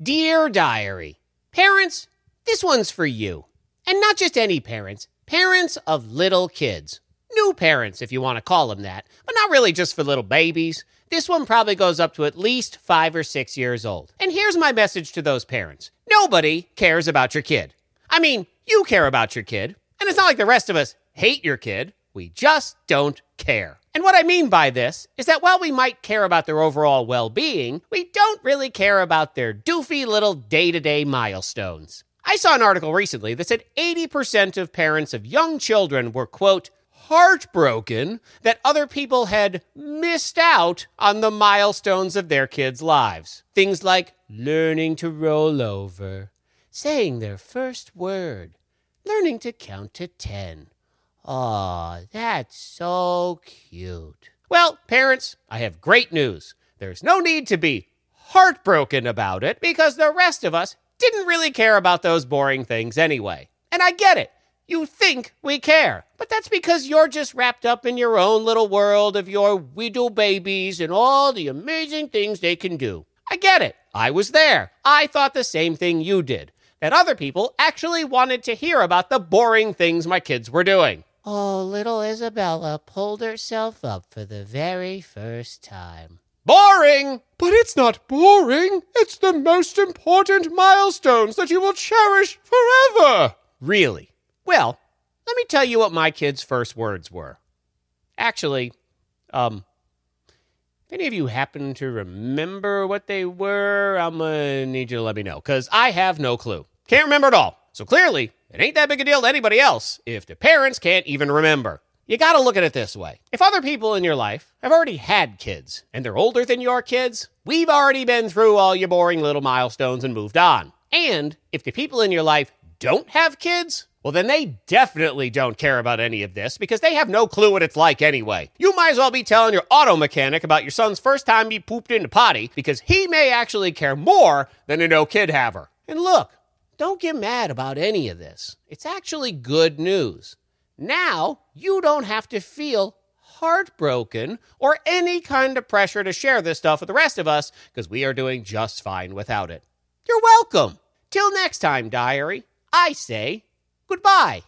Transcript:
Dear Diary, Parents, this one's for you. And not just any parents, parents of little kids. New parents, if you want to call them that, but not really just for little babies. This one probably goes up to at least five or six years old. And here's my message to those parents nobody cares about your kid. I mean, you care about your kid, and it's not like the rest of us hate your kid. We just don't care. And what I mean by this is that while we might care about their overall well being, we don't really care about their doofy little day to day milestones. I saw an article recently that said 80% of parents of young children were, quote, heartbroken that other people had missed out on the milestones of their kids' lives. Things like learning to roll over, saying their first word, learning to count to 10. Aw, that's so cute. Well, parents, I have great news. There's no need to be heartbroken about it because the rest of us didn't really care about those boring things anyway. And I get it. You think we care. But that's because you're just wrapped up in your own little world of your widow babies and all the amazing things they can do. I get it. I was there. I thought the same thing you did. That other people actually wanted to hear about the boring things my kids were doing. Oh, little Isabella pulled herself up for the very first time. Boring! But it's not boring. It's the most important milestones that you will cherish forever. Really? Well, let me tell you what my kids' first words were. Actually, um, if any of you happen to remember what they were, I'm gonna need you to let me know, because I have no clue. Can't remember at all. So clearly, it ain't that big a deal to anybody else if the parents can't even remember. You gotta look at it this way. If other people in your life have already had kids and they're older than your kids, we've already been through all your boring little milestones and moved on. And if the people in your life don't have kids, well, then they definitely don't care about any of this because they have no clue what it's like anyway. You might as well be telling your auto mechanic about your son's first time he pooped in the potty because he may actually care more than a no kid haver. And look, don't get mad about any of this. It's actually good news. Now you don't have to feel heartbroken or any kind of pressure to share this stuff with the rest of us because we are doing just fine without it. You're welcome. Till next time, diary, I say goodbye.